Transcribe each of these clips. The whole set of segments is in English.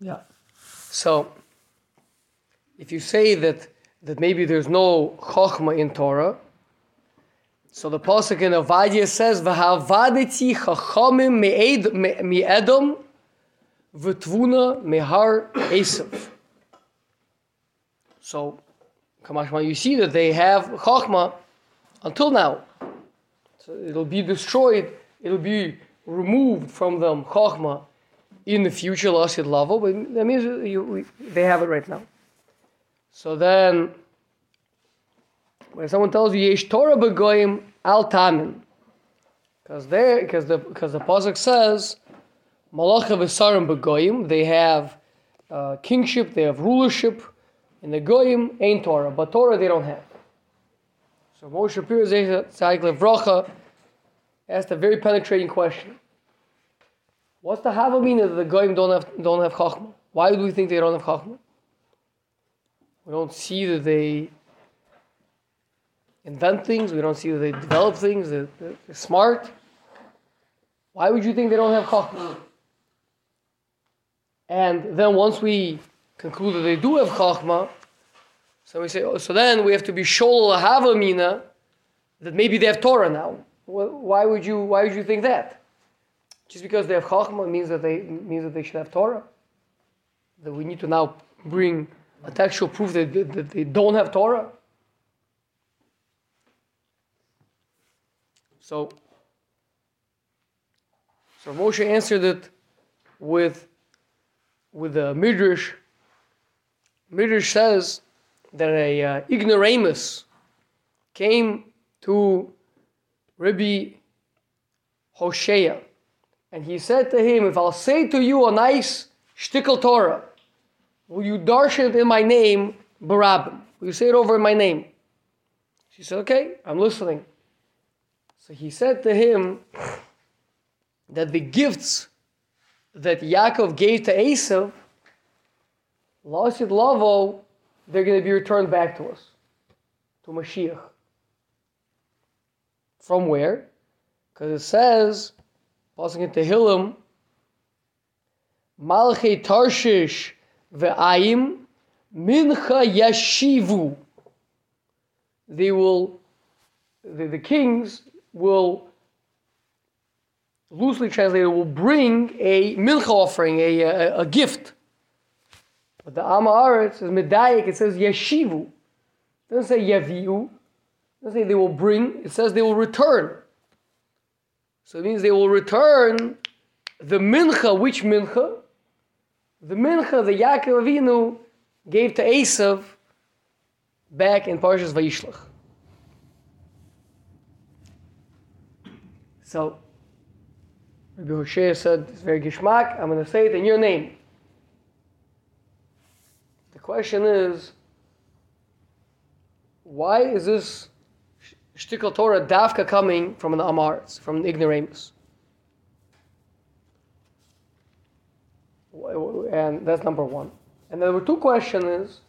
Yeah. So, if you say that that maybe there's no chokhmah in Torah, so the pasuk in Avadia says, "V'havadeti chachamim me'edom v'tvuna mehar Esav." So, Kamashma, you see that they have chokhmah until now. So it'll be destroyed. It'll be removed from them chokhmah in the future, lasid lavo, but that means you, we, they have it right now. So then, when someone tells you yesh Torah begoyim al tamin, because there, because the because the pasuk says malacha v'sarim begoyim, they have uh, kingship, they have rulership, and the goyim ain't Torah, but Torah they don't have. So Moshe Tzadik Levracha asked a very penetrating question. What's the Havamina that the Goyim don't have, don't have Chachma? Why do we think they don't have Chachma? We don't see that they invent things, we don't see that they develop things, they're, they're smart. Why would you think they don't have Chachma? And then once we conclude that they do have Chachma, so we say, oh, so then we have to be Shol Havamina that maybe they have Torah now. Why would you, why would you think that? Just because they have Chachma means that they means that they should have Torah. That we need to now bring a textual proof that, that they don't have Torah. So, so Moshe answered it with with the Midrash. Midrash says that a uh, ignoramus came to Rabbi Hoshea and he said to him, If I'll say to you a nice shtickle Torah, will you darshan it in my name, Barabim? Will you say it over in my name? She said, Okay, I'm listening. So he said to him that the gifts that Yaakov gave to Esav, Lasid Lavo, they're going to be returned back to us, to Mashiach. From where? Because it says Pasuk in Tehillim, Malchei Tarshish ve'ayim mincha yashivu. They will, the, the kings will, loosely translated, will bring a mincha offering, a, a, a gift. But the Amaret says medayik, it says yashivu. It doesn't say yaviu. It doesn't say they will bring, it says they will return. So it means they will return the mincha. Which mincha? The mincha that Yaakov Avinu gave to Esav back in Parshas Vayishlach. So Rabbi Hoshea said, it's very gishmak, I'm going to say it in your name. The question is, why is this shtickle Torah dafka coming from an Amaritz, from an ignoramus. And that's number one. And number two question is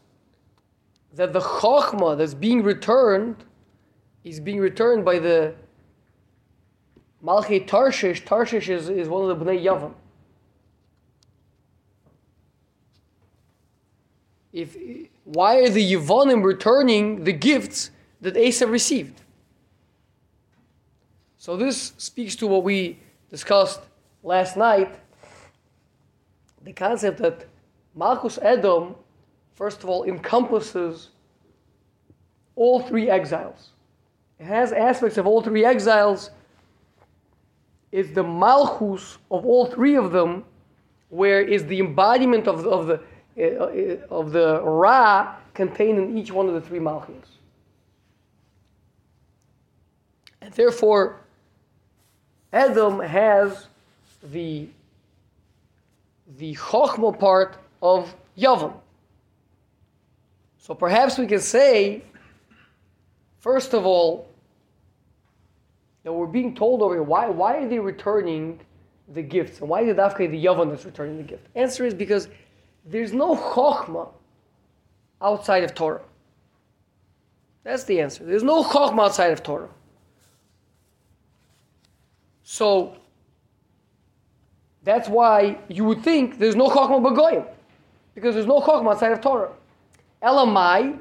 that the chokhmah that's being returned is being returned by the Malchi Tarshish. Tarshish is, is one of the Bnei Yavan. If, why are the Yavanim returning the gifts that Asa received? So this speaks to what we discussed last night, the concept that Malchus Edom, first of all, encompasses all three exiles. It has aspects of all three exiles. It's the Malchus of all three of them, where is the embodiment of, of the uh, of the Ra contained in each one of the three Malchus. And therefore, Edom has the the chokhmah part of Yavan. So perhaps we can say, first of all, that we're being told over here, why, why are they returning the gifts? And why it Afka the Yavan that's returning the gift? Answer is because there's no chokhmah outside of Torah. That's the answer. There's no chokhmah outside of Torah. So that's why you would think there's no Chachma Bagoyim. because there's no Chokhmah outside of Torah. Elamai,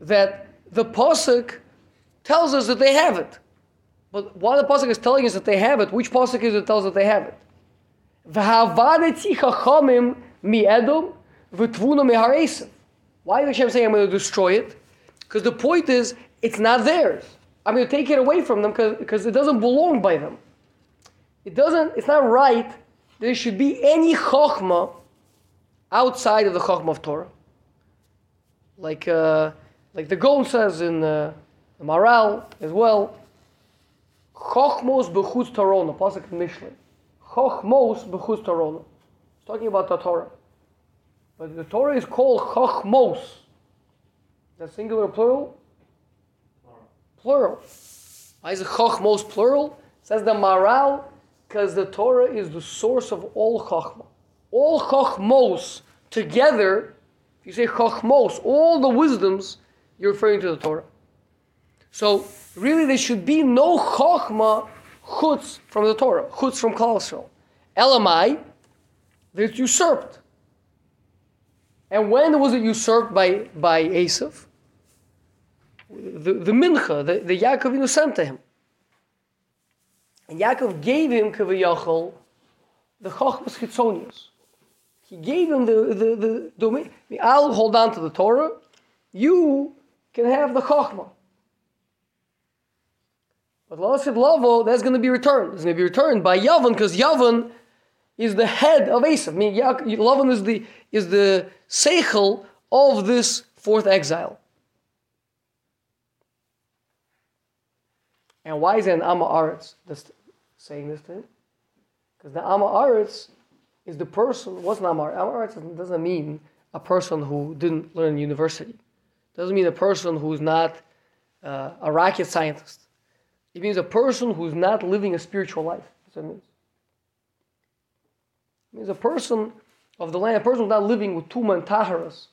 that the Pasuk tells us that they have it. But while the Pasuk is telling us that they have it, which Pasuk is it that tells us that they have it? Why is Hashem saying I'm going to destroy it? Because the point is, it's not theirs. I'm going to take it away from them because it doesn't belong by them. It doesn't, it's not right there should be any chokhmah outside of the chokhmah of Torah. Like, uh, like the Gaon says in uh, the Maharal as well, chokhmos b'chutz Torah, pasuk in. Chokhmos b'chutz Torah. It's talking about the Torah. But the Torah is called chokhmos. That singular plural? Plural. Why is it chokhmos plural? Says the Maharal, because the Torah is the source of all chokhmah. All chokhmos together, if you say chokhmos, all the wisdoms, you're referring to the Torah. So really, there should be no chokhmah chutz from the Torah, chutz from Klal. Elamai, that usurped. And when was it usurped by, by Esav? The, the mincha, the, the Yaakov sent to him. And Yaakov gave him Kaviyachol the Chochmas Chitzonius. He gave him the, the, the domain. I'll hold on to the Torah. You can have the Chochmah. But Lasid Lavo, that's going to be returned. It's going to be returned by Yavon because Yavon is the head of Esav. I mean, Lavan is the, is the Seichel of this fourth exile. And why is it an Amma Aretz that's saying this to him? Because the Amma Aretz is the person, what's an Amma Aretz? Amma Aretz doesn't mean a person who didn't learn university. It doesn't mean a person who's not uh, a rocket scientist. It means a person who's not living a spiritual life. That's what it means. It means a person of the land, a person who's not living with two mantaharas,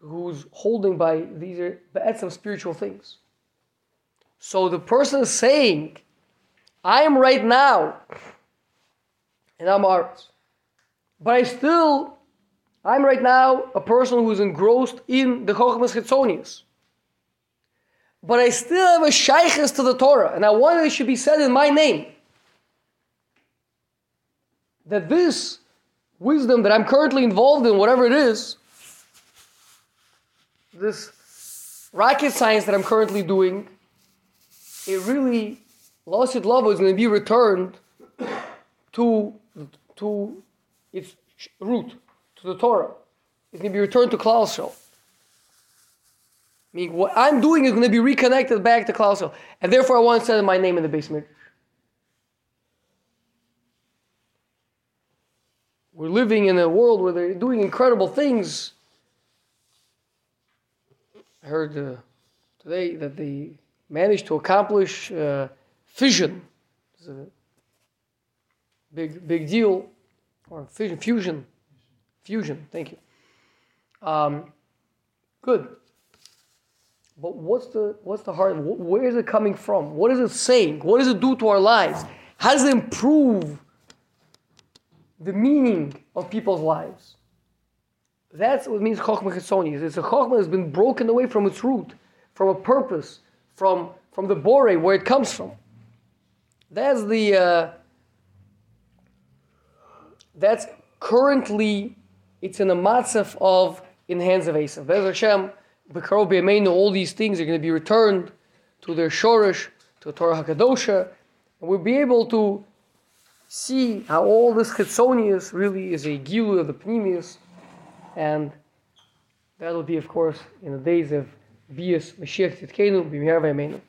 who's holding by these are the spiritual things. So the person is saying, I am right now in Amaris, but I still, I'm right now a person who is engrossed in the Chochmas Chitzonius. But I still have a shaykhis to the Torah, and I want it should be said in my name. That this wisdom that I'm currently involved in, whatever it is, this rocket science that I'm currently doing, it really, Lasit Lava is going to be returned to, to its root, to the Torah. It's going to be returned to Klal Yisrael. I mean, what I'm doing is going to be reconnected back to Klal Yisrael. And therefore I want to send my name in the basement. We're living in a world where they're doing incredible things. I heard uh, today that the managed to accomplish uh, fission. It's a big, big deal. Or fission, fusion. Fusion, thank you. Um, good. But what's the, what's the heart? Where is it coming from? What is it saying? What does it do to our lives? How does it improve the meaning of people's lives? That's what means Chokhmah. It's a Chokhmah that's been broken away from its root, from a purpose, from, from the bore where it comes from. That's the uh, that's currently it's in a matzef of in the hands of Esav. Bez Hashem, B'karov all these things are going to be returned to their shorish, to Torah Hakadosha, and we'll be able to see how all this Chitzonius really is a gilu of the Pneumius, and that'll be, of course, in the days of Bias Mashiach Titkenu, Bimyar Vemenu.